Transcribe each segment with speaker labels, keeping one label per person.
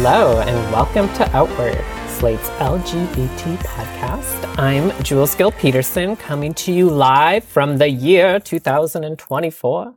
Speaker 1: Hello, and welcome to Outward, Slate's LGBT podcast. I'm Jules Gill Peterson, coming to you live from the year 2024.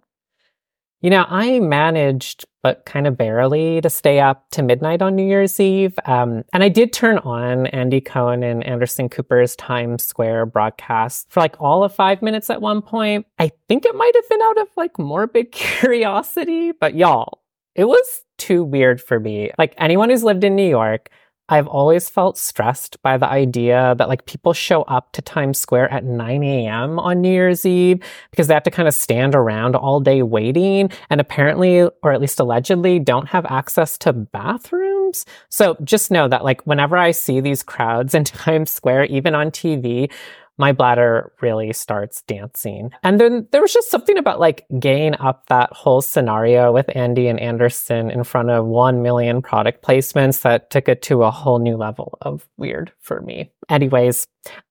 Speaker 1: You know, I managed, but kind of barely, to stay up to midnight on New Year's Eve. Um, and I did turn on Andy Cohen and Anderson Cooper's Times Square broadcast for like all of five minutes at one point. I think it might have been out of like morbid curiosity, but y'all, it was too weird for me. Like anyone who's lived in New York, I've always felt stressed by the idea that like people show up to Times Square at 9 a.m. on New Year's Eve because they have to kind of stand around all day waiting and apparently, or at least allegedly, don't have access to bathrooms. So just know that like whenever I see these crowds in Times Square, even on TV, my bladder really starts dancing. And then there was just something about like gaying up that whole scenario with Andy and Anderson in front of 1 million product placements that took it to a whole new level of weird for me. Anyways,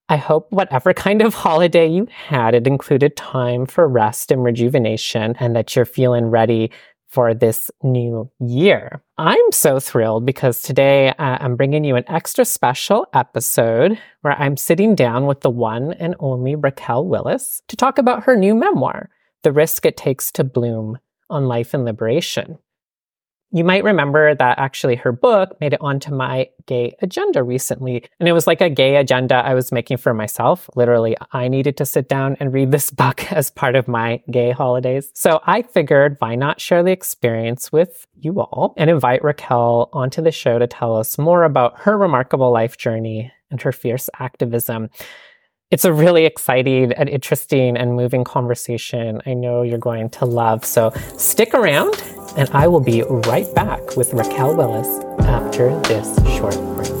Speaker 1: I hope whatever kind of holiday you had, it included time for rest and rejuvenation and that you're feeling ready for this new year. I'm so thrilled because today uh, I'm bringing you an extra special episode where I'm sitting down with the one and only Raquel Willis to talk about her new memoir, The Risk It Takes to Bloom on Life and Liberation. You might remember that actually her book made it onto my gay agenda recently. And it was like a gay agenda I was making for myself. Literally, I needed to sit down and read this book as part of my gay holidays. So I figured why not share the experience with you all and invite Raquel onto the show to tell us more about her remarkable life journey and her fierce activism. It's a really exciting and interesting and moving conversation I know you're going to love. So stick around, and I will be right back with Raquel Willis after this short break.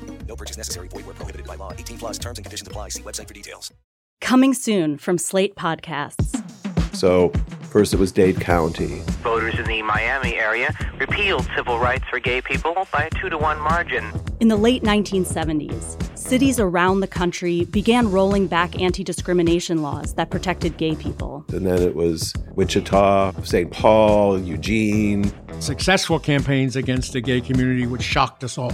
Speaker 2: No purchase necessary. Void where prohibited by law. 18 plus terms and conditions apply. See website for details.
Speaker 3: Coming soon from Slate Podcasts.
Speaker 4: So, first it was Dade County.
Speaker 5: Voters in the Miami area repealed civil rights for gay people by a two to one margin.
Speaker 3: In the late 1970s, cities around the country began rolling back anti discrimination laws that protected gay people.
Speaker 4: And then it was Wichita, St. Paul, Eugene.
Speaker 6: Successful campaigns against the gay community, which shocked us all.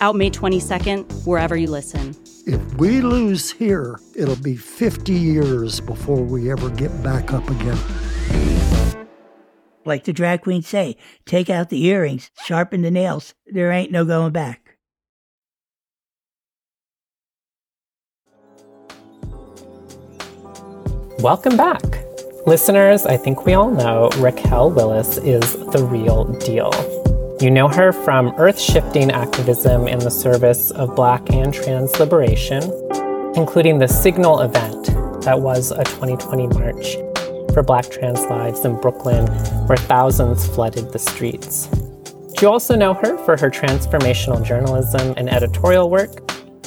Speaker 3: Out May 22nd, wherever you listen.
Speaker 7: If we lose here, it'll be 50 years before we ever get back up again.
Speaker 8: Like the drag queens say, take out the earrings, sharpen the nails. There ain't no going back.
Speaker 1: Welcome back. Listeners, I think we all know Raquel Willis is the real deal. You know her from earth shifting activism in the service of Black and trans liberation, including the Signal event that was a 2020 march for Black trans lives in Brooklyn, where thousands flooded the streets. You also know her for her transformational journalism and editorial work,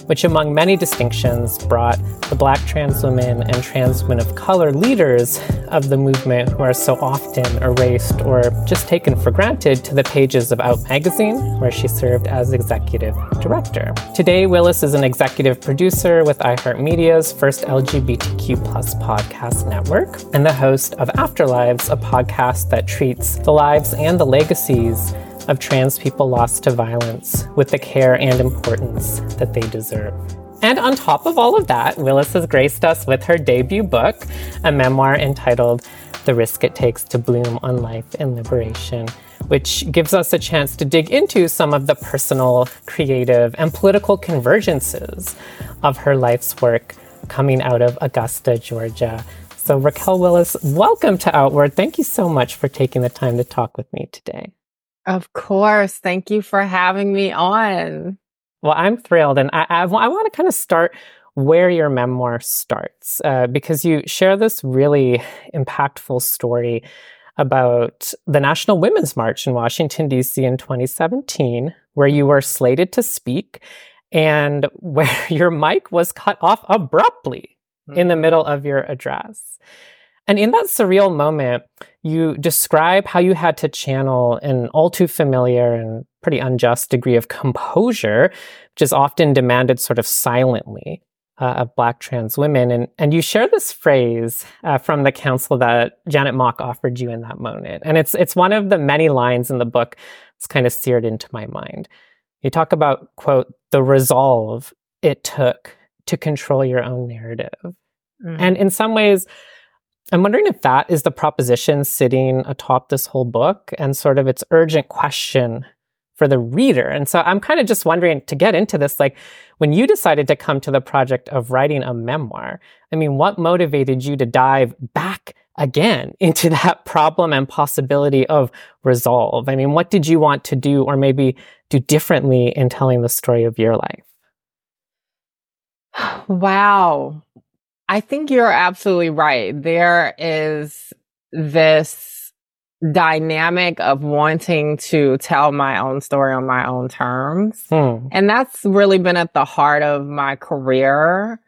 Speaker 1: which, among many distinctions, brought the Black trans women and trans women of color leaders of the movement who are so often erased or just taken for granted to the pages of Out magazine, where she served as executive director. Today, Willis is an executive producer with iHeartMedia's first LGBTQ plus podcast network and the host of Afterlives, a podcast that treats the lives and the legacies of trans people lost to violence with the care and importance that they deserve. And on top of all of that, Willis has graced us with her debut book, a memoir entitled The Risk It Takes to Bloom on Life and Liberation, which gives us a chance to dig into some of the personal, creative, and political convergences of her life's work coming out of Augusta, Georgia. So, Raquel Willis, welcome to Outward. Thank you so much for taking the time to talk with me today.
Speaker 9: Of course. Thank you for having me on.
Speaker 1: Well, I'm thrilled. And I, I, I want to kind of start where your memoir starts, uh, because you share this really impactful story about the National Women's March in Washington, D.C. in 2017, where you were slated to speak and where your mic was cut off abruptly mm-hmm. in the middle of your address. And in that surreal moment, you describe how you had to channel an all too familiar and pretty unjust degree of composure, which is often demanded sort of silently uh, of Black trans women. And, and you share this phrase uh, from the counsel that Janet Mock offered you in that moment. And it's, it's one of the many lines in the book that's kind of seared into my mind. You talk about, quote, the resolve it took to control your own narrative. Mm-hmm. And in some ways, I'm wondering if that is the proposition sitting atop this whole book and sort of its urgent question for the reader. And so I'm kind of just wondering to get into this, like when you decided to come to the project of writing a memoir, I mean, what motivated you to dive back again into that problem and possibility of resolve? I mean, what did you want to do or maybe do differently in telling the story of your life?
Speaker 9: Wow. I think you're absolutely right. There is this dynamic of wanting to tell my own story on my own terms. Hmm. And that's really been at the heart of my career.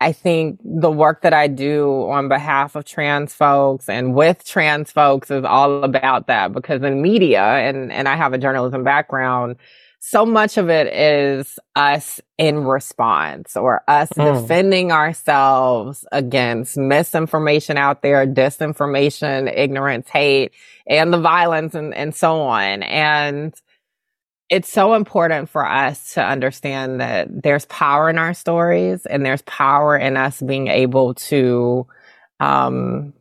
Speaker 9: I think the work that I do on behalf of trans folks and with trans folks is all about that because in media and, and I have a journalism background, so much of it is us in response or us mm. defending ourselves against misinformation out there, disinformation, ignorance, hate, and the violence and, and so on. And it's so important for us to understand that there's power in our stories and there's power in us being able to um,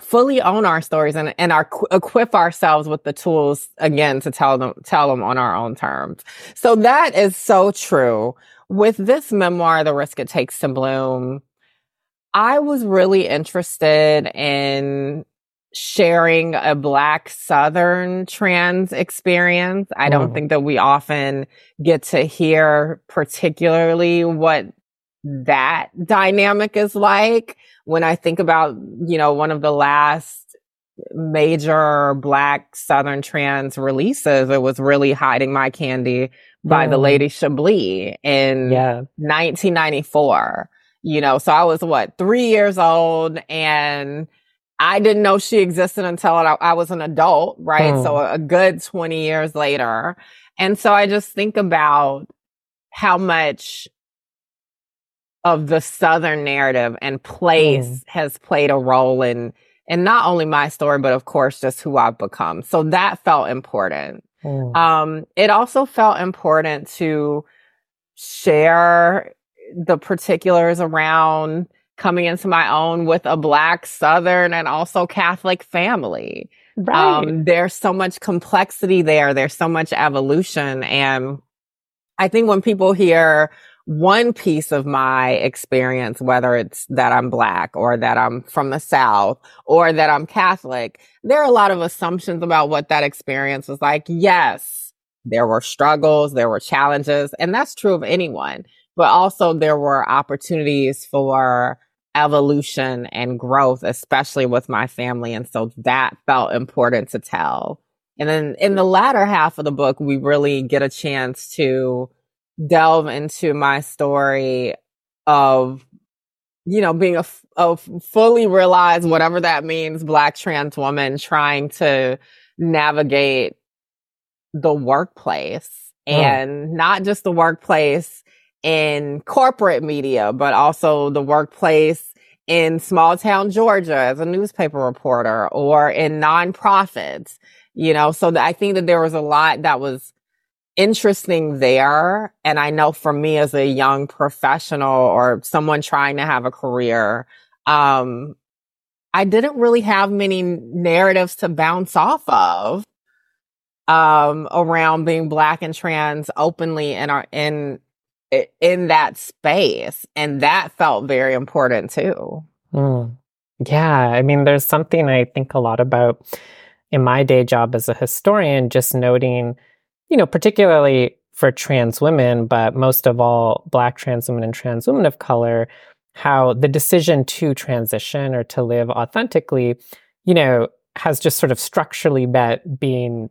Speaker 9: fully own our stories and, and our equip ourselves with the tools again to tell them tell them on our own terms. So that is so true. With this memoir, The Risk It Takes to Bloom, I was really interested in sharing a Black Southern trans experience. I don't
Speaker 1: Mm.
Speaker 9: think that we often get to hear particularly what that dynamic is like. When I think about, you know, one of the last major Black Southern trans releases, it was really Hiding My Candy by the
Speaker 1: Mm.
Speaker 9: Lady Chablis in
Speaker 1: Yeah.
Speaker 9: 1994. You know, so I was what, three years old and I didn't know she existed until I, I was an adult, right?
Speaker 1: Hmm.
Speaker 9: So a good 20 years later. And so I just think about how much of the Southern narrative and place
Speaker 1: Hmm.
Speaker 9: has played a role in, in not only my story, but of course, just who I've become. So that felt important.
Speaker 1: Mm.
Speaker 9: Um, it also felt important to share the particulars around coming into my own with a black southern and also catholic family
Speaker 1: Right.
Speaker 9: um, there's so much complexity there there's so much evolution and i think when people hear one piece of my experience whether it's that i'm black or that i'm from the south or that i'm catholic there are a lot of assumptions about what that experience was like yes there were struggles there were challenges and that's true of anyone but also there were opportunities for evolution and growth, especially with my family. And so that felt important to tell. And then in the latter half of the book, we really get a chance to delve into my story of, you know, being a fully realized, whatever that means, black trans woman trying to navigate the workplace
Speaker 1: Mm.
Speaker 9: and not just the workplace in corporate media, but also the workplace in small town Georgia as a newspaper reporter or in nonprofits, you know, so I think that there was a lot that was interesting there. And I know for me as a young professional or someone trying to have a career, um, I didn't really have many narratives to bounce off of um around being black and trans openly in our in in that space and that felt very important too
Speaker 1: Mm. Yeah, I mean, there's something I think a lot about in my day job as a historian, just noting, you know, particularly for trans women, but most of all, Black trans women and trans women of color, how the decision to transition or to live authentically, you know, has just sort of structurally bet being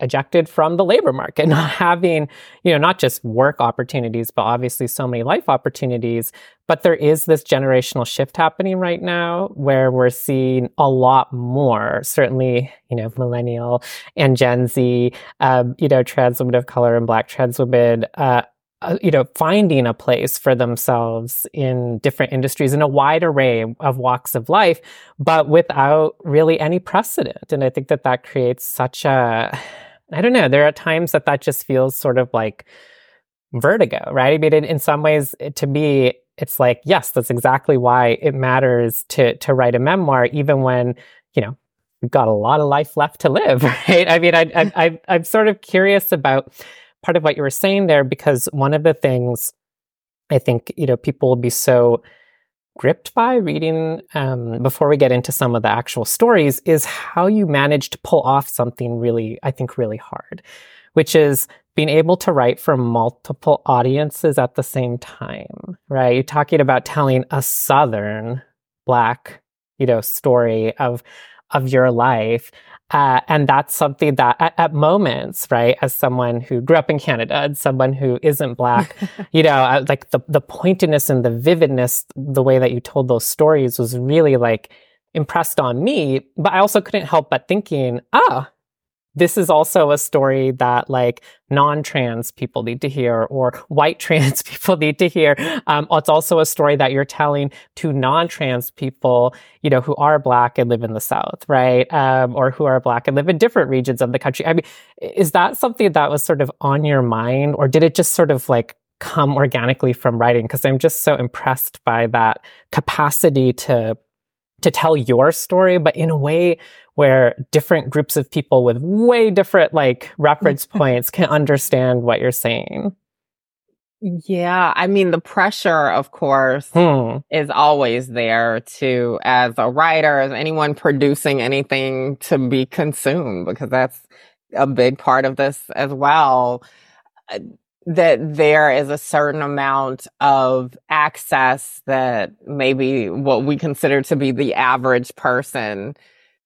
Speaker 1: ejected from the labor market, not having, you know, not just work opportunities, but obviously so many life opportunities. But there is this generational shift happening right now where we're seeing a lot more, certainly, you know, millennial and Gen Z, um, you know, trans women of color and Black trans women, uh, uh, you know, finding a place for themselves in different industries in a wide array of walks of life, but without really any precedent. And I think that that creates such a, I don't know, there are times that that just feels sort of like vertigo, right? I mean, in, in some ways, it- to me, it's like, yes, that's exactly why it matters to to write a memoir, even when, you know, we've got a lot of life left to live, right? I mean, I, I, I, I'm sort of curious about part of what you were saying there, because one of the things I think, you know, people will be so gripped by reading um, before we get into some of the actual stories is how you manage to pull off something really, I think, really hard, which is being able to write for multiple audiences at the same time, right? You're talking about telling a Southern Black, you know, story of of your life. Uh, and that's something that at, at moments, right, as someone who grew up in Canada and someone who isn't Black, you know, I, like the, the pointedness and the vividness, the way that you told those stories was really like impressed on me. But I also couldn't help but thinking, ah, this is also a story that like non-trans people need to hear or white trans people need to hear. Um, it's also a story that you're telling to non-trans people, you know, who are black and live in the South, right? Um, or who are black and live in different regions of the country. I mean, is that something that was sort of on your mind or did it just sort of like come organically from writing? Because I'm just so impressed by that capacity to to tell your story, but in a way where different groups of people with way different like reference points can understand what you're saying.
Speaker 9: Yeah, I mean, the pressure, of course,
Speaker 1: Hmm.
Speaker 9: is always there to, as a writer, as anyone producing anything to be consumed, because that's a big part of this as well. That there is a certain amount of access that maybe what we consider to be the average person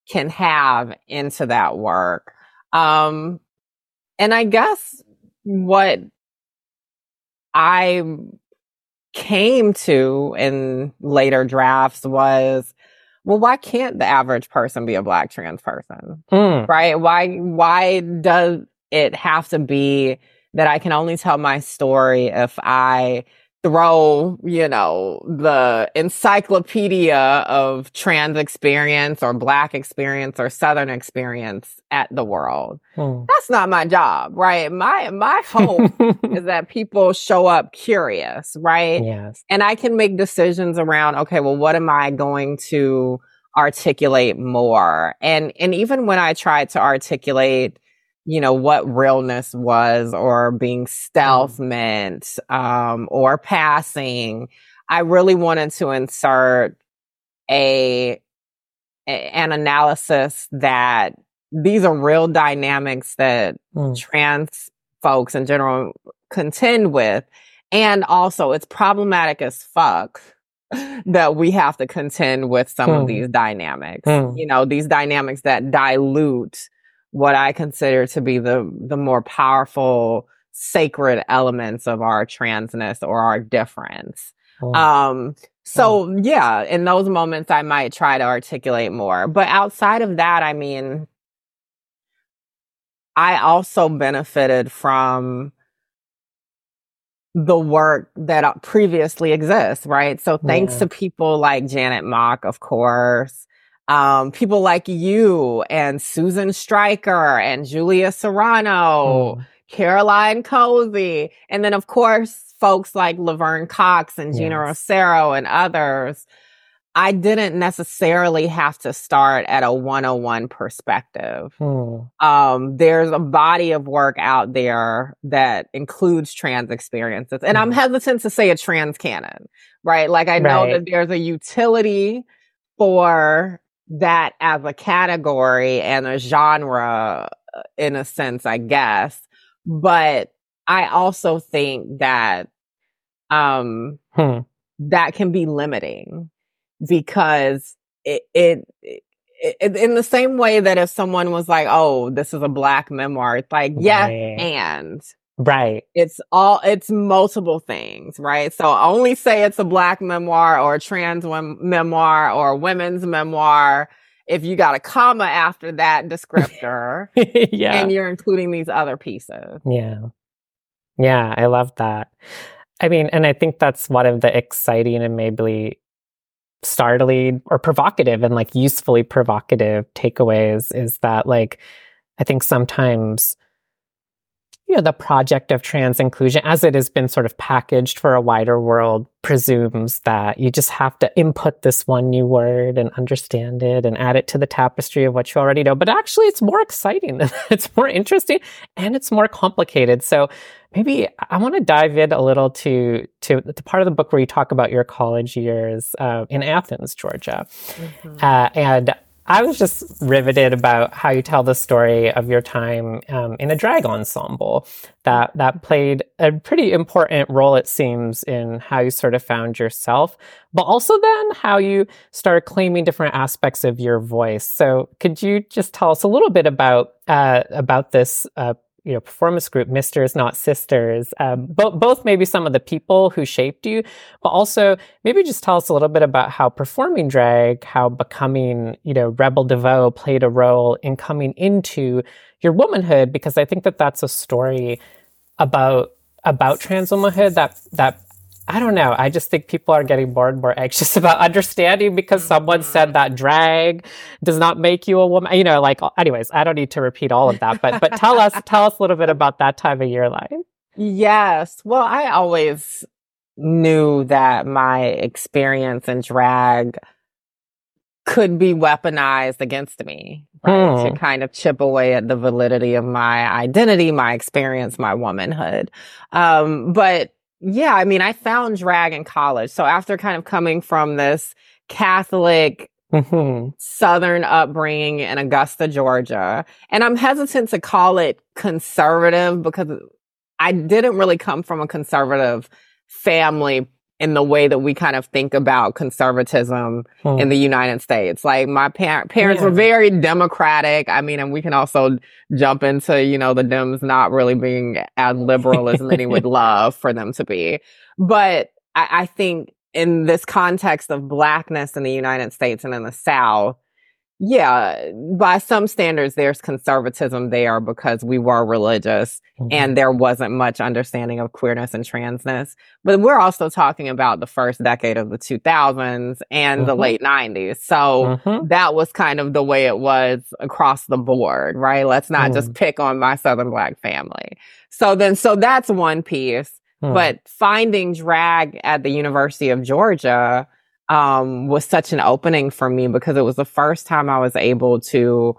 Speaker 9: can have into that work. Um, and I guess what I came to in later drafts was, well, why can't the average person be a black trans person?
Speaker 1: Hmm.
Speaker 9: Right? Why, why does it have to be that I can only tell my story if I throw, you know, the encyclopedia of trans experience or black experience or southern experience at the world.
Speaker 1: Hmm.
Speaker 9: That's not my job, right? My my hope is that people show up curious, right?
Speaker 1: Yes.
Speaker 9: And I can make decisions around, okay, well, what am I going to articulate more? And and even when I try to articulate you know, what realness was or being stealth meant, um, or passing. I really wanted to insert a, a- an analysis that these are real dynamics that
Speaker 1: Hmm.
Speaker 9: trans folks in general contend with. And also it's problematic as fuck that we have to contend with some
Speaker 1: Hmm.
Speaker 9: of these dynamics.
Speaker 1: Hmm.
Speaker 9: You know, these dynamics that dilute what I consider to be the the more powerful sacred elements of our transness or our difference.
Speaker 1: Hmm.
Speaker 9: Um so yeah, in those moments I might try to articulate more. But outside of that, I mean I also benefited from the work that uh, previously exists, right? So thanks
Speaker 1: Yeah.
Speaker 9: to people like Janet Mock, of course, um, people like you and Susan Stryker and Julia Serano, Caroline Cozy, and then of course folks like Laverne Cox and Geena
Speaker 1: Yes.
Speaker 9: Rocero and others. I didn't necessarily have to start at a 101 perspective
Speaker 1: Hmm.
Speaker 9: um, there's a body of work out there that includes trans experiences. And I'm hesitant to say a trans canon, right? Like I know
Speaker 1: Right.
Speaker 9: that there's a utility for that as a category and a genre uh, in a sense, I guess. But I also think that um
Speaker 1: Hmm.
Speaker 9: that can be limiting because it, it, it in the same way that if someone was like, "Oh, this is a black memoir," it's like, yes,
Speaker 1: Right.
Speaker 9: and
Speaker 1: Right.
Speaker 9: it's all it's multiple things, right? So only say it's a black memoir or a trans wom- memoir or a women's memoir if you got a comma after that descriptor
Speaker 1: yeah.
Speaker 9: and you're including these other pieces.
Speaker 1: Yeah. Yeah, I love that. I mean, and I think that's one of the exciting and maybe startling or provocative and like usefully provocative takeaways is that like I think sometimes you know the project of trans inclusion as it has been sort of packaged for a wider world presumes that you just have to input this one new word and understand it and add it to the tapestry of what you already know. But actually it's more exciting it's more interesting and it's more complicated. So maybe i want to dive in a little to to the part of the book where you talk about your college years uh, in athens georgia. Uh, and I was just riveted about how you tell the story of your time um, in a drag ensemble that that played a pretty important role, it seems, in how you sort of found yourself, but also then how you started claiming different aspects of your voice. So, could you just tell us a little bit about uh, about this? Uh, you know, performance group, Misters Not Sisters, um, both both maybe some of the people who shaped you, but also maybe just tell us a little bit about how performing drag, how becoming, you know, Rebel DeVoe played a role in coming into your womanhood, because I think that that's a story about about trans womanhood that that I don't know. I just think people are getting more and more anxious about understanding because someone said that drag does not make you a woman. You know, like anyways, I don't need to repeat all of that, but but tell us tell us a little bit about that time of your life.
Speaker 9: Yes. Well, I always knew that my experience in drag could be weaponized against me, right?
Speaker 1: Hmm.
Speaker 9: To kind of chip away at the validity of my identity, my experience, my womanhood. Um, but yeah, I mean, I found drag in college. So after kind of coming from this Catholic
Speaker 1: Mm-hmm.
Speaker 9: Southern upbringing in Augusta, Georgia. And I'm hesitant to call it conservative because I didn't really come from a conservative family in the way that we kind of think about conservatism
Speaker 1: Hmm.
Speaker 9: in the United States. Like my par- parents
Speaker 1: Yeah.
Speaker 9: were very democratic. I mean, and we can also jump into, you know, the Dems not really being as liberal as many would love for them to be. But I, I think in this context of blackness in the United States and in the South, yeah, by some standards, there's conservatism there because we were religious and there wasn't much understanding of queerness and transness. But we're also talking about the first decade of the 2000s and the
Speaker 1: Mhm.
Speaker 9: late 90s. So
Speaker 1: Mhm.
Speaker 9: that was kind of the way it was across the board, right? Let's not just pick on my Southern Black family. So then, so that's one piece.
Speaker 1: Hmm.
Speaker 9: But finding drag at the University of Georgia um, was such an opening for me because it was the first time I was able to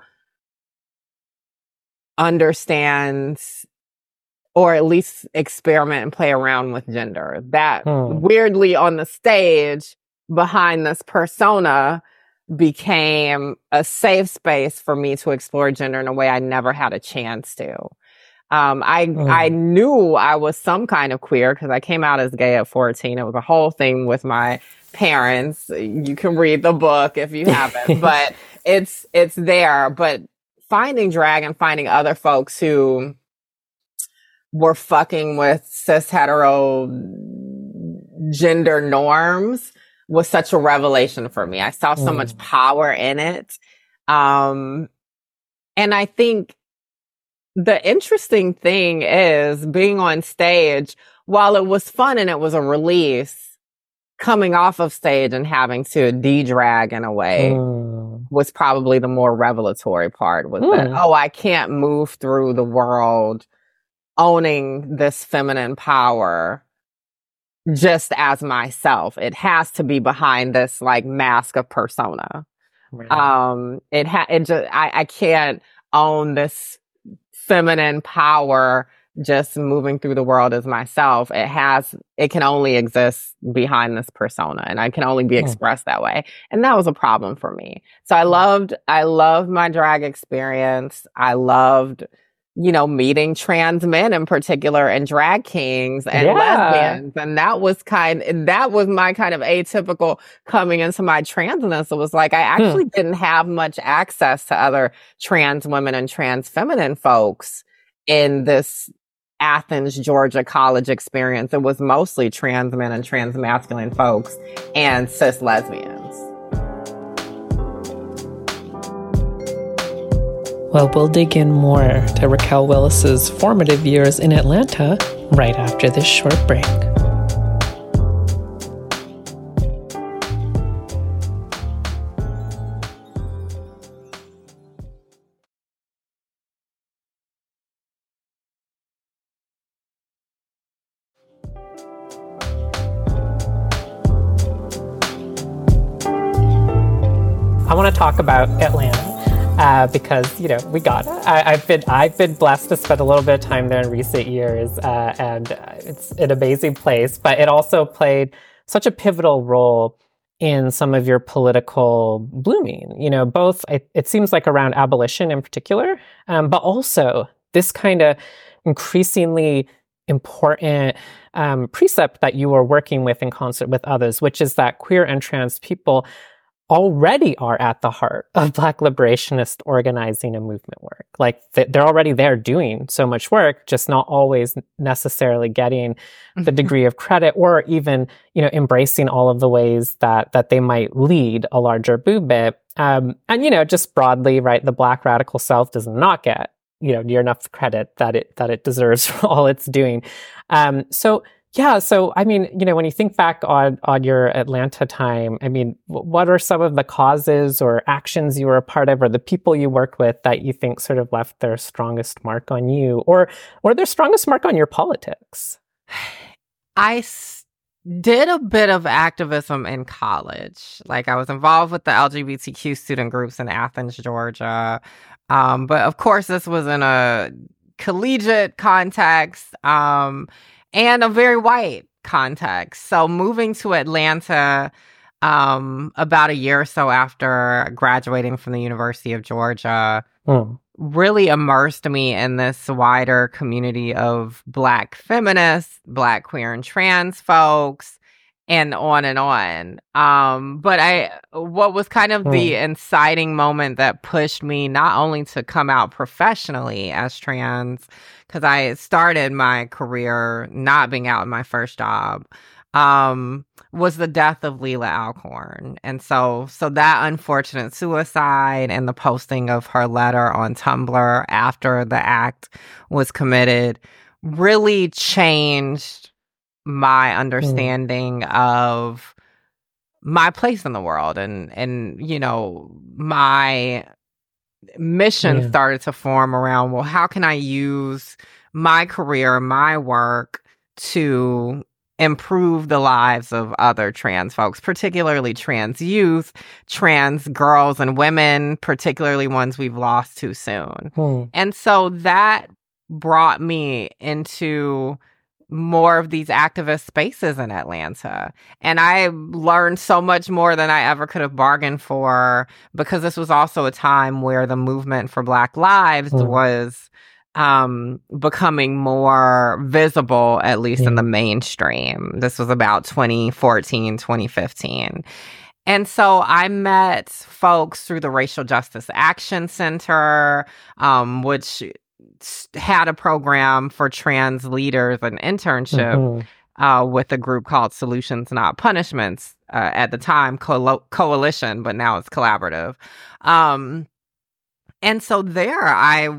Speaker 9: understand or at least experiment and play around with gender. That
Speaker 1: Hmm.
Speaker 9: weirdly on the stage behind this persona became a safe space for me to explore gender in a way I never had a chance to. Um, I
Speaker 1: Mm.
Speaker 9: I knew I was some kind of queer because I came out as gay at 14. It was a whole thing with my parents. You can read the book if you haven't, but it's it's there. But finding drag and finding other folks who were fucking with cis hetero gender norms was such a revelation for me. I saw so
Speaker 1: Mm.
Speaker 9: much power in it. Um, and I think the interesting thing is being on stage, while it was fun and it was a release, coming off of stage and having to de-drag in a way
Speaker 1: Mm.
Speaker 9: was probably the more revelatory part was that,
Speaker 1: Hmm.
Speaker 9: oh, I can't move through the world owning this feminine power just as myself. It has to be behind this like mask of persona. Um, it ha- it just, I, I can't own this feminine power just moving through the world as myself. It has, it can only exist behind this persona and I can only be
Speaker 1: Hmm.
Speaker 9: expressed that way. And that was a problem for me. So I loved, I loved my drag experience. I loved, you know, meeting trans men in particular and drag kings and
Speaker 1: Yeah.
Speaker 9: lesbians. And that was kind, that was my kind of atypical coming into my transness. It was like, I actually didn't have much access to other trans women and trans feminine folks in this Athens, Georgia college experience. It was mostly trans men and trans masculine folks and cis lesbians.
Speaker 1: Well, we'll dig in more to Raquel Willis's formative years in Atlanta right after this short break. I want to talk about Atlanta uh, because you know we got. I, I've been I've been blessed to spend a little bit of time there in recent years, uh, and it's an amazing place. But it also played such a pivotal role in some of your political blooming. You know, both it, it seems like around abolition in particular, um, but also this kind of increasingly important um, precept that you are working with in concert with others, which is that queer and trans people already are at the heart of Black liberationist organizing and movement work. Like they're already there doing so much work, just not always necessarily getting the degree of credit or even, you know, embracing all of the ways that that they might lead a larger movement. Um, and you know, just broadly, right, the Black radical self does not get you know near enough credit that it that it deserves for all it's doing. Um, so yeah, so I mean, you know, when you think back on on your Atlanta time, I mean, what are some of the causes or actions you were a part of, or the people you worked with that you think sort of left their strongest mark on you, or or their strongest mark on your politics?
Speaker 9: I s- did a bit of activism in college. Like I was involved with the LGBTQ student groups in Athens, Georgia. Um, but of course, this was in a collegiate context um, and a very white context. So moving to Atlanta um, about a year or so after graduating from the University of Georgia
Speaker 1: Hmm.
Speaker 9: really immersed me in this wider community of Black feminists, Black queer and trans folks, and on and on. Um, but I, what was kind of the inciting moment that pushed me not only to come out professionally as trans, because I started my career not being out in my first job, um, was the death of Leelah Alcorn. And so, so that unfortunate suicide and the posting of her letter on Tumblr after the act was committed really changed my understanding of my place in the world and and you know my mission
Speaker 1: Yeah.
Speaker 9: started to form around well how can i use my career my work to improve the lives of other trans folks particularly trans youth trans girls and women particularly ones we've lost too soon
Speaker 1: Hmm.
Speaker 9: and so that brought me into more of these activist spaces in Atlanta. And I learned so much more than I ever could have bargained for because this was also a time where the movement for Black Lives
Speaker 1: Mm.
Speaker 9: was um becoming more visible at least in the mainstream this was about 2014 2015 and so I met folks through the Racial Justice Action Center, um, which had a program for trans leaders, an internship
Speaker 1: Mhm.
Speaker 9: uh, with a group called Solutions Not Punishments. Uh, at the time, co- coalition, but now it's collaborative. Um, and so there, I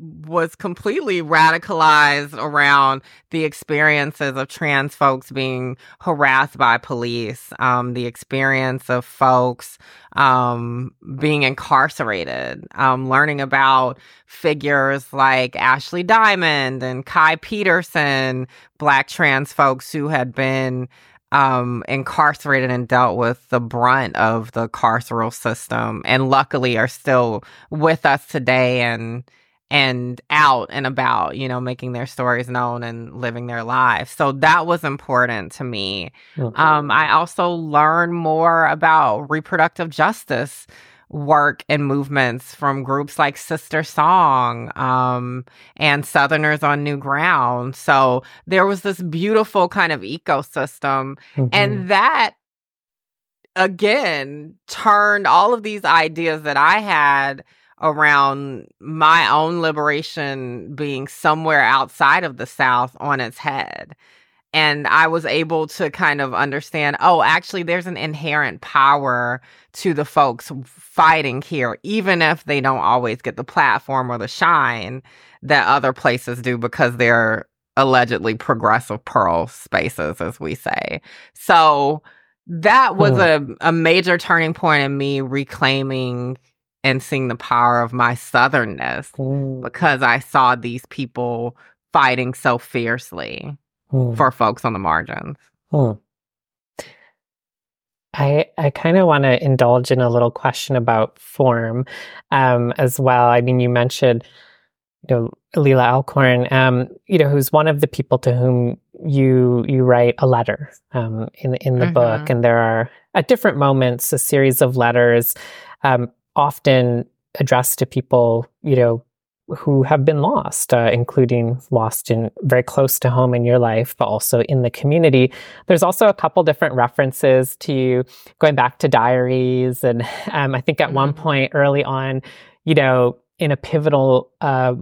Speaker 9: was completely radicalized around the experiences of trans folks being harassed by police, um, the experience of folks um, being incarcerated, um, learning about figures like Ashley Diamond and Ky Peterson, black trans folks who had been um, incarcerated and dealt with the brunt of the carceral system, and luckily are still with us today and and out and about, you know, making their stories known and living their lives. So that was important to me.
Speaker 1: Mhm.
Speaker 9: Um, I also learned more about reproductive justice work and movements from groups like Sister Song um, and Southerners on New Ground. So there was this beautiful kind of ecosystem.
Speaker 1: Mhm.
Speaker 9: And that again turned all of these ideas that I had around my own liberation being somewhere outside of the South on its head. And I was able to kind of understand oh, actually, there's an inherent power to the folks fighting here, even if they don't always get the platform or the shine that other places do because they're allegedly progressive pearl spaces, as we say. So that was hmm. a, a major turning point in me reclaiming and seeing the power of my southernness
Speaker 1: Mm.
Speaker 9: because I saw these people fighting so fiercely
Speaker 1: Hmm.
Speaker 9: for folks on the margins.
Speaker 1: Hmm. I I kind of want to indulge in a little question about form um, as well. I mean, you mentioned you know Leelah Alcorn, um, you know, who's one of the people to whom you you write a letter um, in in the book,
Speaker 9: Mhm.
Speaker 1: and there are at different moments a series of letters, um, often addressed to people, you know, who have been lost, uh, including lost in very close to home in your life, but also in the community. There's also a couple different references to going back to diaries, and um, I think at one point early on, you know, in a pivotal, uh,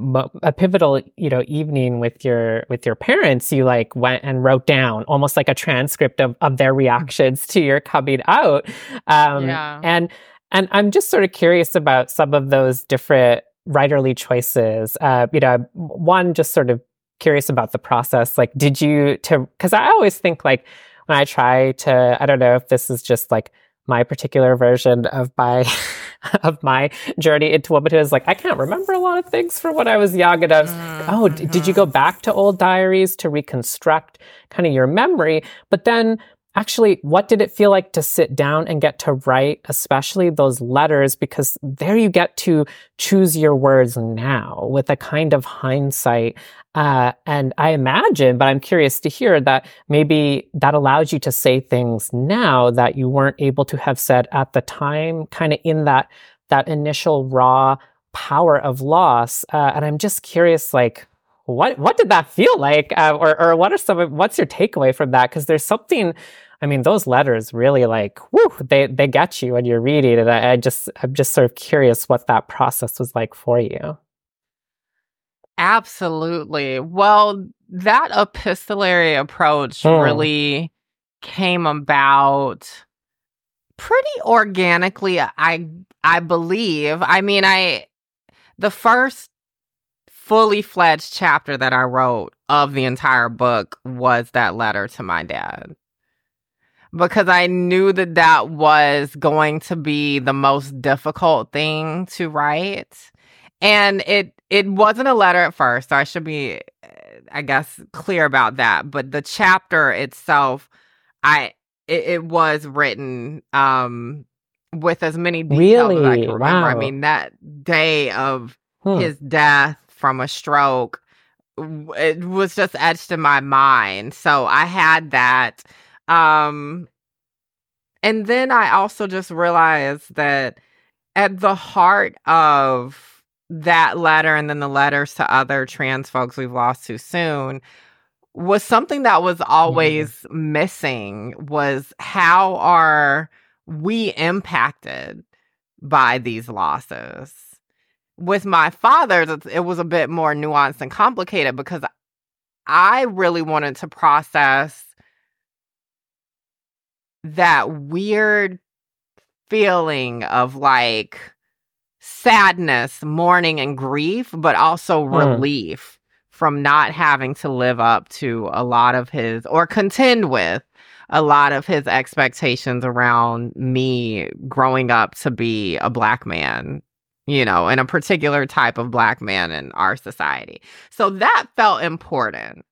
Speaker 1: a pivotal, you know, evening with your with your parents, you like went and wrote down almost like a transcript of of their reactions to your coming out, um,
Speaker 9: Yeah.
Speaker 1: and and I'm just sort of curious about some of those different writerly choices. Uh, you know, one just sort of curious about the process. Like, did you to? Because I always think like when I try to, I don't know if this is just like my particular version of my of my journey into womanhood is like I can't remember a lot of things from when I was young, and I was oh, d- did you go back to old diaries to reconstruct kind of your memory? But then actually, what did it feel like to sit down and get to write, especially those letters? Because there you get to choose your words now with a kind of hindsight. Uh, and I imagine, but I'm curious to hear that maybe that allows you to say things now that you weren't able to have said at the time, kind of in that, that initial raw power of loss. Uh, and I'm just curious, like, what what did that feel like, uh, or or what are some of, what's your takeaway from that? Because there's something. I mean, those letters really like, whoo, they they get you when you're reading, and I, I just I'm just sort of curious what that process was like for you.
Speaker 9: Absolutely. Well, that epistolary approach
Speaker 1: Hmm.
Speaker 9: really came about pretty organically i i believe i mean i the first fully fledged chapter that i wrote of the entire book was that letter to my dad. Because i knew that that was going to be the most difficult thing to write. And it it wasn't a letter at first so i should be uh, i guess clear about that. But the chapter itself i it, it was written um with as many details as I can remember. I mean, that day of
Speaker 1: Hmm.
Speaker 9: his death from a stroke, it was just etched in my mind. So I had that. Um, and then I also just realized that at the heart of that letter and then the letters to other trans folks we've lost too soon was something that was always missing was how are we impacted by these losses with my father it was a bit more nuanced and complicated because i really wanted to process that weird feeling of like sadness mourning and grief but also
Speaker 1: Hmm.
Speaker 9: relief from not having to live up to a lot of his or contend with a lot of his expectations around me growing up to be a black man, you know, and a particular type of black man in our society. So that felt important.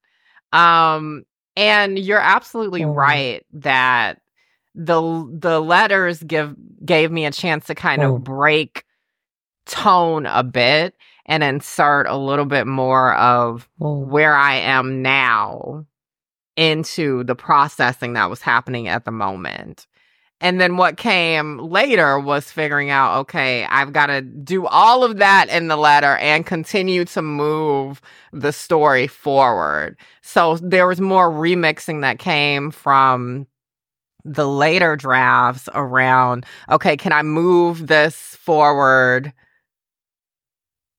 Speaker 9: Um and you're absolutely
Speaker 1: Mm.
Speaker 9: right that the the letters give gave me a chance to kind
Speaker 1: Mm.
Speaker 9: of break tone a bit and insert a little bit more of
Speaker 1: Mm.
Speaker 9: where I am now into the processing that was happening at the moment. And then what came later was figuring out okay, I've got to do all of that in the letter and continue to move the story forward. So there was more remixing that came from the later drafts around okay, can I move this forward?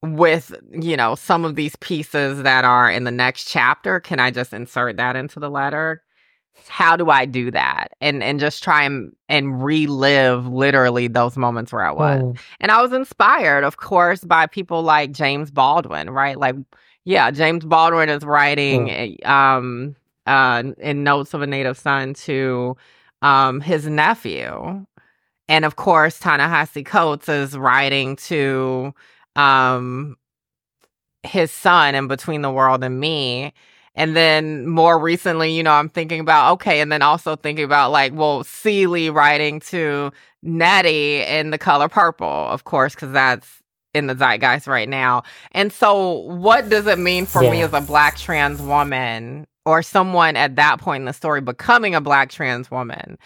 Speaker 9: with you know some of these pieces that are in the next chapter can i just insert that into the letter how do i do that? And and just try and and relive literally those moments where i was.
Speaker 1: Mm.
Speaker 9: and i was inspired of course by people like james baldwin right? Like yeah james baldwin is writing um uh in notes of a native son to um his nephew. And of course ta-nehisi coates is writing to um his son in between the world and me and then more recently you know i'm thinking about okay and then also thinking about like well Celie writing to nettie in the color purple of course because that's in the zeitgeist right now and so what does it mean for me as a black trans woman or someone at that point in the story becoming a black trans woman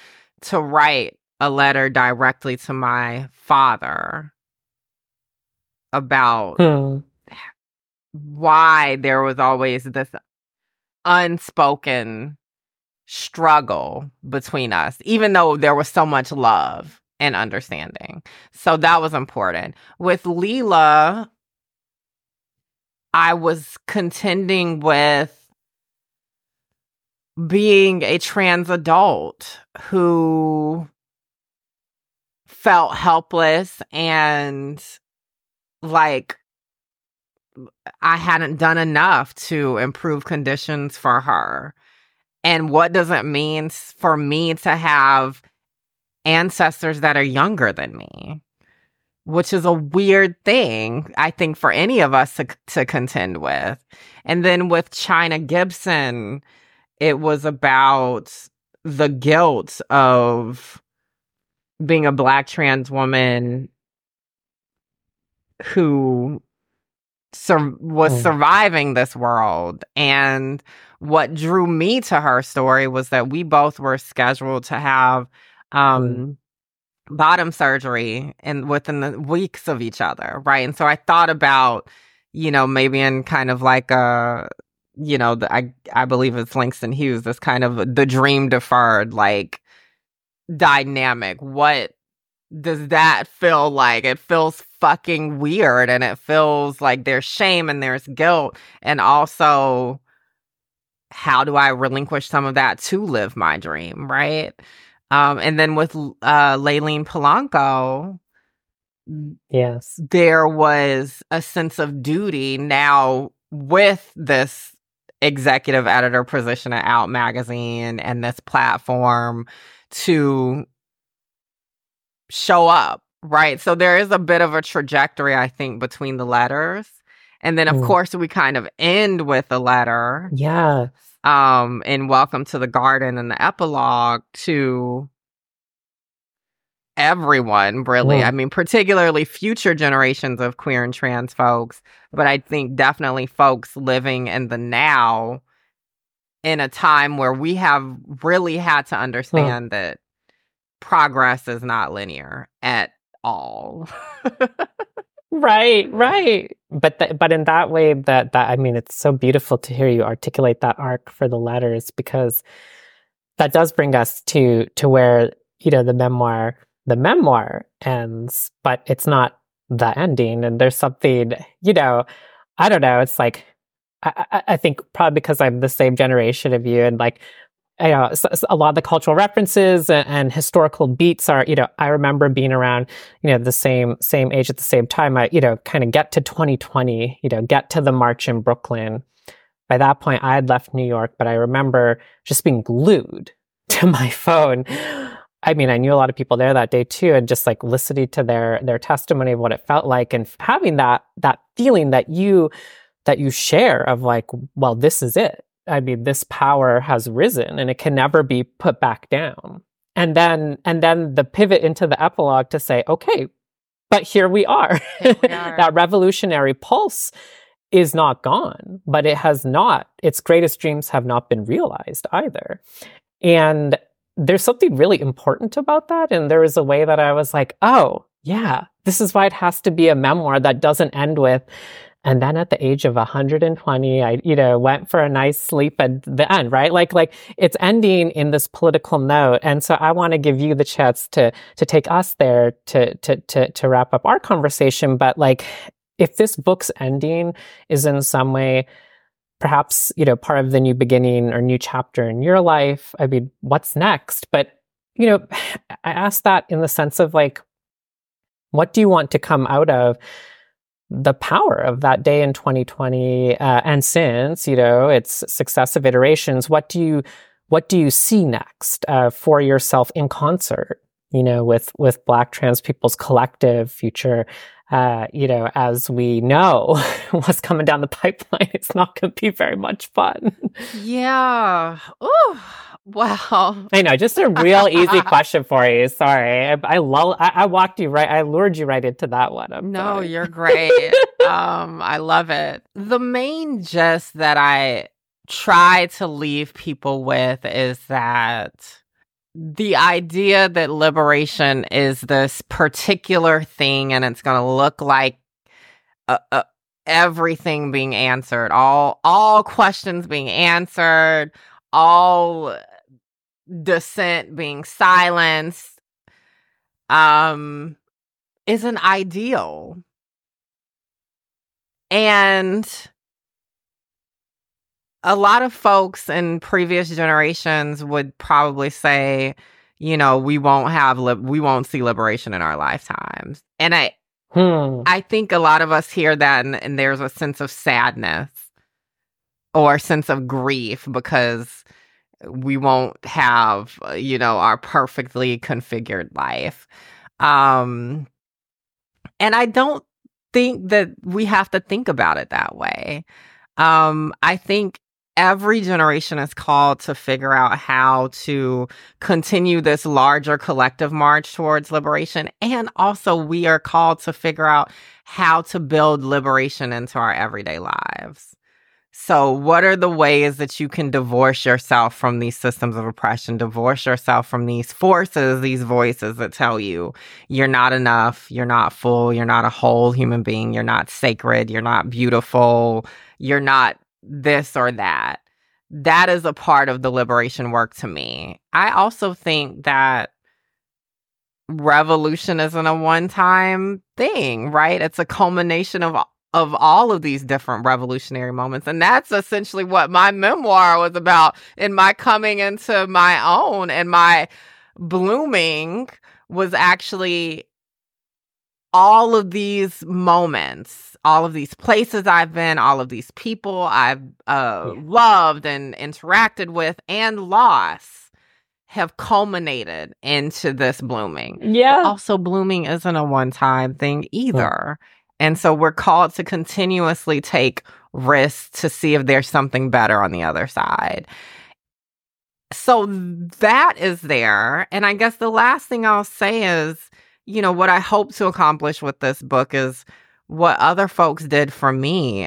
Speaker 9: to write a letter directly to my father about
Speaker 1: Hmm.
Speaker 9: why there was always this unspoken struggle between us, even though there was so much love and understanding. So that was important. With Leelah, I was contending with being a trans adult who felt helpless and like I hadn't done enough to improve conditions for her. And what does it mean for me to have ancestors that are younger than me? Which is a weird thing, I think, for any of us to, to contend with. And then with Chyna Gibson, it was about the guilt of being a black trans woman who sur- was
Speaker 1: Mm.
Speaker 9: surviving this world. And what drew me to her story was that we both were scheduled to have um bottom surgery and within the weeks of each other right? And so i thought about you know maybe in kind of like a you know the, i i believe it's langston hughes this kind of the dream deferred like dynamic. What does that feel like? It feels fucking weird and it feels like there's shame and there's guilt. And also, how do I relinquish some of that to live my dream? Right. Um, and then with uh, Layleen Polanco,
Speaker 1: Yes.
Speaker 9: there was a sense of duty now with this executive editor position at Out Magazine and this platform to show up, right? So there is a bit of a trajectory, I think, between the letters. And then, of
Speaker 1: Mm.
Speaker 9: course, we kind of end with a letter
Speaker 1: Yeah.
Speaker 9: um in welcome to the garden and the epilogue to everyone really
Speaker 1: Mm.
Speaker 9: i mean particularly future generations of queer and trans folks but i think definitely folks living in the now in a time where we have really had to understand that progress is not linear at all
Speaker 1: Right, right. But th- but in that way, that that I mean, it's so beautiful to hear you articulate that arc for the letters because that does bring us to to where you know the memoir the memoir ends, but it's not the ending. And there's something you know, I don't know. It's like I, I, I think probably because I'm the same generation of you, and like you know, a lot of the cultural references and, and historical beats are, you know, I remember being around, you know, the same same age at the same time. I, you know, kind of get to 2020, you know, get to the march in Brooklyn. By that point, I had left New York, but I remember just being glued to my phone. I mean, I knew a lot of people there that day too, and just like listening to their their testimony of what it felt like, and having that that feeling that you that you share of like, well, this is it. I mean, this power has risen and it can never be put back down. And then, and then the pivot into the epilogue to say, okay, but here we are. that revolutionary pulse is not gone, but it has not, its greatest dreams have not been realized either. And there's something really important about that. And there was a way that I was like, oh, yeah, this is why it has to be a memoir that doesn't end with, and then at the age of 120, I, you know, went for a nice sleep at the end, right? Like, like it's ending in this political note. And so I want to give you the chance to, to take us there to, to, to, to wrap up our conversation. But like, if this book's ending is in some way, perhaps, you know, part of the new beginning or new chapter in your life, I mean, what's next? But, you know, I ask that in the sense of like, what do you want to come out of the power of that day in 2020 uh, and since you know its successive iterations what do you what do you see next uh, for yourself in concert you know with with black trans people's collective future? Uh, you know as we know what's coming down the pipeline it's not going to be very much fun.
Speaker 9: Yeah. Oh wow.
Speaker 1: I know just a real easy question for you. Sorry. I, I lull I, I walked you right i lured you right into that one. I'm
Speaker 9: no
Speaker 1: sorry.
Speaker 9: you're great. Um i love it. The main gist that i try to leave people with is that the idea that liberation is this particular thing and it's going to look like uh, uh, everything being answered all all questions being answered all dissent being silenced um is an ideal and a lot of folks in previous generations would probably say, you know, we won't have li- we won't see liberation in our lifetimes. And I
Speaker 1: Hmm.
Speaker 9: I think a lot of us hear that and, and there's a sense of sadness or a sense of grief because we won't have, uh, you know, our perfectly configured life. Um and I don't think that we have to think about it that way. Um I think every generation is called to figure out how to continue this larger collective march towards liberation. And also, we are called to figure out how to build liberation into our everyday lives. So, what are the ways that you can divorce yourself from these systems of oppression, divorce yourself from these forces, these voices that tell you you're not enough, you're not full, you're not a whole human being, you're not sacred, you're not beautiful, you're not this or that? That is a part of the liberation work to me. I also think that revolution isn't a one time thing, right? It's a culmination of of all of these different revolutionary moments. And that's essentially what my memoir was about in my coming into my own and my blooming was actually all of these moments, all of these places I've been, all of these people I've uh, yeah. loved and interacted with and lost have culminated into this blooming.
Speaker 1: Yeah.
Speaker 9: But also, blooming isn't a one time thing either. And so we're called to continuously take risks to see if there's something better on the other side. So that is there. And I guess the last thing I'll say is, you know, what I hope to accomplish with this book is what other folks did for me.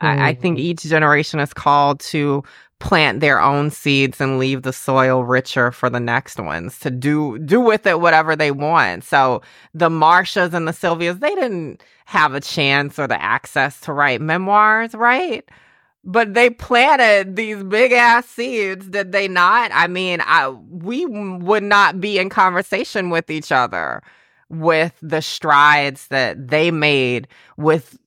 Speaker 9: I, I think mm-hmm. each generation is called to plant their own seeds and leave the soil richer for the next ones to do do with it whatever they want. So the Marshas and the Sylvias, they didn't have a chance or the access to write memoirs, right? But they planted these big ass seeds, did they not? I mean, I we would not be in conversation with each other with the strides that they made with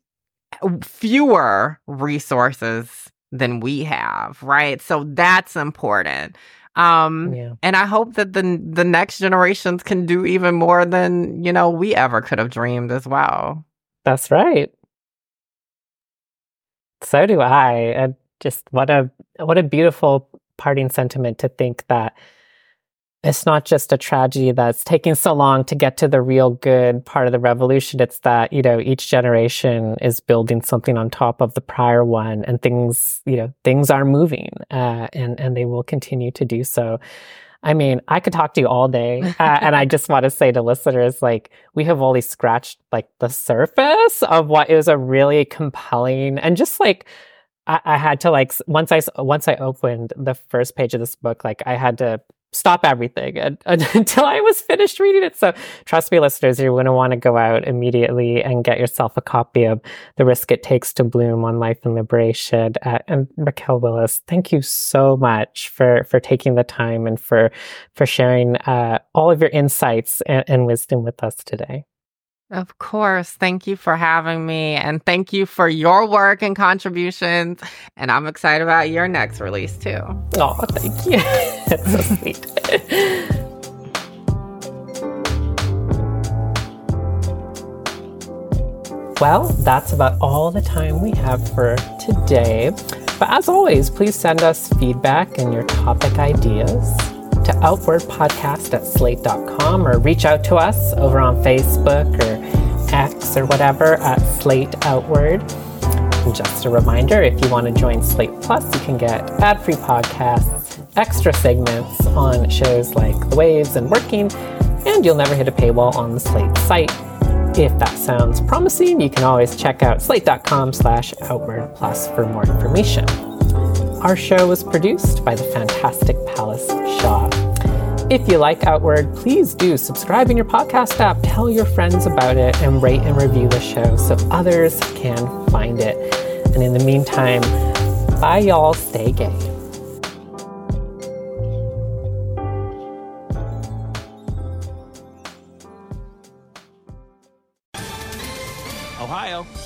Speaker 9: fewer resources than we have, right? So that's important. Um, yeah. and I hope that the the next generations can do even more than, you know, we ever could have dreamed as well.
Speaker 1: That's right. So do I. And just what a what a beautiful parting sentiment to think that it's not just a tragedy that's taking so long to get to the real good part of the revolution. It's that, you know, each generation is building something on top of the prior one and things, you know, things are moving, uh, and, and they will continue to do so. I mean, I could talk to you all day. Uh, and I just want to say to listeners, like, we have only scratched like the surface of what is a really compelling and just like, I, I had to like once I once I opened the first page of this book, like I had to stop everything and, and, until I was finished reading it. So trust me, listeners, you're going to want to go out immediately and get yourself a copy of The Risk It Takes to Bloom on Life and Liberation. And Raquel Willis, thank you so much for, for taking the time and for, for sharing uh, all of your insights and, and wisdom with us today.
Speaker 9: Of course. Thank you for having me. And thank you for your work and contributions. And I'm excited about your next release too.
Speaker 1: Oh, thank you. That's so sweet. well, that's about all the time we have for today. But as always, please send us feedback and your topic ideas to outwardpodcast at slate.com or reach out to us over on Facebook or X or whatever at Slate Outward. And just a reminder if you want to join Slate Plus, you can get ad free podcasts, extra segments on shows like The Waves and Working, and you'll never hit a paywall on the Slate site. If that sounds promising, you can always check out slate.com slash outward plus for more information. Our show was produced by the fantastic Palace Shaw. If you like Outward, please do subscribe in your podcast app, tell your friends about it, and rate and review the show so others can find it. And in the meantime, bye, y'all. Stay gay.